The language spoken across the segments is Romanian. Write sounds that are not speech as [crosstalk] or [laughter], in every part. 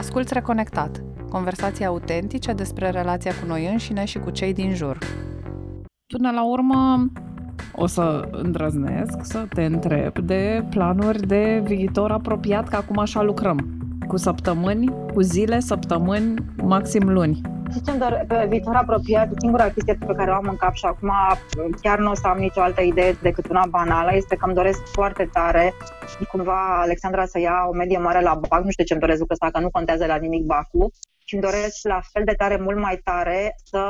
Asculți Reconectat, conversații autentice despre relația cu noi înșine și cu cei din jur. Până la urmă, o să îndrăznesc să te întreb de planuri de viitor apropiat, că acum așa lucrăm. Cu săptămâni, cu zile, săptămâni, maxim luni. Zicem doar pe viitor apropiat, singura chestie pe care o am în cap și acum chiar nu o să am nicio altă idee decât una banală, este că îmi doresc foarte tare cumva Alexandra să ia o medie mare la BAC, nu știu ce îmi doresc lucrul ăsta, că nu contează la nimic BAC-ul, și îmi doresc la fel de tare, mult mai tare, să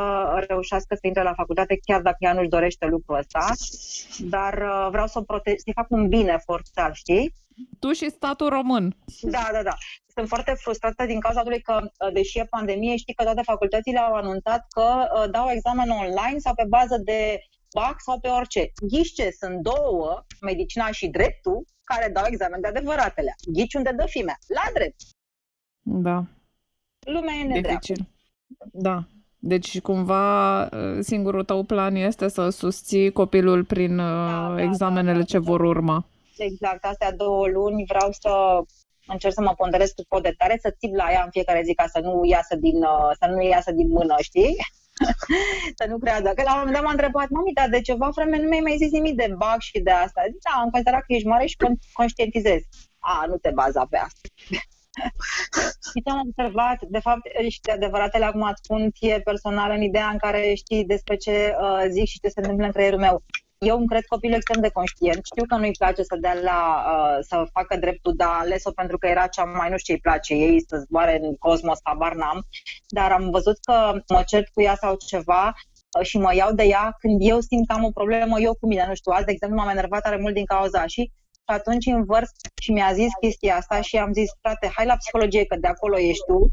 reușească să intre la facultate, chiar dacă ea nu-și dorește lucrul ăsta, dar uh, vreau să o prote- să-i fac un bine forțat, știi? Tu și statul român. Da, da, da. Sunt foarte frustrată din cauza faptului că, uh, deși e pandemie, știi că toate facultățile au anunțat că uh, dau examen online sau pe bază de BAC sau pe orice. Ghiși ce? Sunt două, medicina și dreptul, care dau examen de adevăratele. Ghici unde dă fimea? La drept. Da. Lumea e nedreaptă. Dificil. Da. Deci, cumva, singurul tău plan este să susții copilul prin da, da, examenele da, da, ce da. vor urma. Exact, astea două luni vreau să încerc să mă ponderez cu pot de tare, să țip la ea în fiecare zi ca să nu iasă din, să nu iasă din mână, știi? [laughs] să nu creadă. Că la un moment dat m-a întrebat, mami, dar de ceva vreme nu mi-ai mai zis nimic de bug și de asta. Zic, da, am considerat că ești mare și conștientizezi. A, nu te baza pe asta. [laughs] și ce am observat, de fapt, și adevăratele acum îți spun ție personal în ideea în care știi despre ce uh, zic și ce se întâmplă în creierul meu. Eu îmi cred copilul extrem de conștient. Știu că nu-i place să dea la, uh, să facă dreptul, dar ales-o pentru că era cea mai, nu știu ce îi place ei, să zboare în cosmos, habar n-am. Dar am văzut că mă cert cu ea sau ceva uh, și mă iau de ea când eu simt că am o problemă eu cu mine. Nu știu, azi, de exemplu, m-am enervat tare mult din cauza și și atunci învărs și mi-a zis chestia asta și am zis, frate, hai la psihologie, că de acolo ești tu,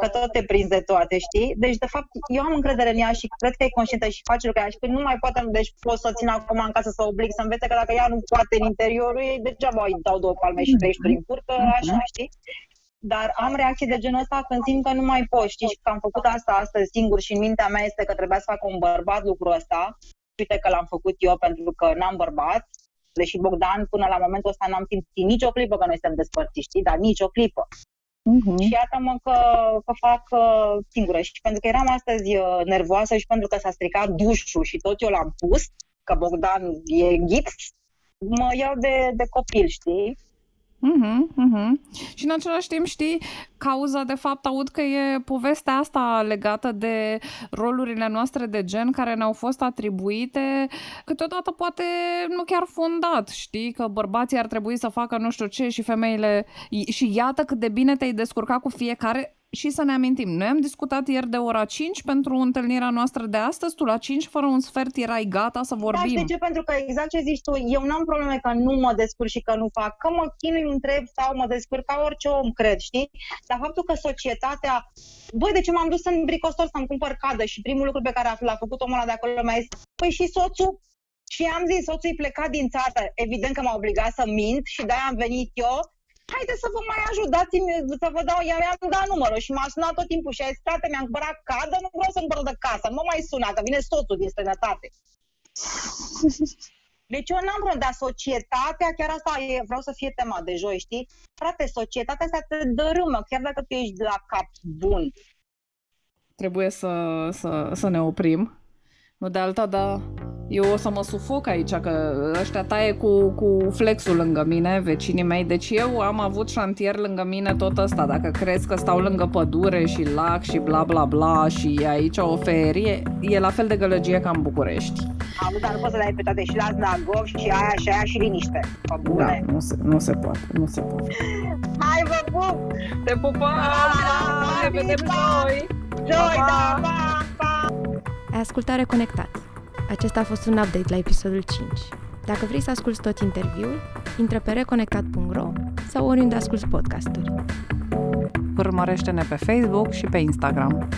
că tot te prinzi de toate, știi? Deci, de fapt, eu am încredere în ea și cred că e conștientă și face lucrurile și că nu mai poate, deci pot să țin acum în casă să oblig să învețe că dacă ea nu poate în interiorul ei, degeaba îi dau două palme și trei în curcă, așa, știi? Dar am reacții de genul ăsta când simt că nu mai pot, știi, și că am făcut asta astăzi singur și în mintea mea este că trebuia să fac un bărbat lucrul ăsta. Uite că l-am făcut eu pentru că n-am bărbat deși Bogdan până la momentul ăsta n-am simțit nicio clipă că noi suntem despărțiți, știi, dar nicio clipă. Uh-huh. Și iată-mă că, că fac uh, singură. Și pentru că eram astăzi uh, nervoasă și pentru că s-a stricat dușul și tot eu l-am pus, că Bogdan e gips, mă iau de, de copil, știi? Uh-huh, uh-huh. Și în același timp, știi, cauza, de fapt, aud că e povestea asta legată de rolurile noastre de gen care ne-au fost atribuite, câteodată poate nu chiar fundat, știi, că bărbații ar trebui să facă nu știu ce și femeile... Și iată cât de bine te-ai descurcat cu fiecare și să ne amintim, noi am discutat ieri de ora 5 pentru întâlnirea noastră de astăzi, tu la 5 fără un sfert erai gata să vorbim. Da, de ce? Pentru că exact ce zici tu, eu n-am probleme că nu mă descurc și că nu fac, că mă chinui, întreb sau mă descurc ca orice om, cred, știi? Dar faptul că societatea, băi, de ce m-am dus în bricostor să-mi cumpăr cadă și primul lucru pe care l-a făcut omul ăla de acolo mi-a zis, păi și soțul? Și am zis, soțul e plecat din țară, evident că m-a obligat să mint și de-aia am venit eu haideți să vă mai ajut, dați-mi, să vă dau, i-am dat numărul și m-a sunat tot timpul și a zis, frate, mi-am cumpărat cadă, nu vreau să cumpăr de casă, nu mă mai suna, că vine soțul din străinătate. Deci eu n-am vrut, dar societatea, chiar asta e, vreau să fie tema de joi, știi? Frate, societatea asta te dărâmă, chiar dacă tu ești la cap bun. Trebuie să, să, să ne oprim. Nu de alta, dar eu o să mă sufoc aici, că ăștia taie cu, cu flexul lângă mine, vecinii mei. Deci eu am avut șantier lângă mine tot ăsta. Dacă crezi că stau lângă pădure și lac și bla bla bla și aici o ferie, e la fel de gălăgie ca în București. Am dar nu poți să dai pe toate și la Znagov și aia și aia și liniște. Da, nu se, nu se poate, nu se poate. Hai vă pup! Te pupăm! Ne vedem joi! Joi, da, pa, pa! Ai ascultat Reconectat acesta a fost un update la episodul 5. Dacă vrei să asculti tot interviul, intră pe reconectat.ro sau oriunde asculti podcasturi. Urmărește-ne pe Facebook și pe Instagram.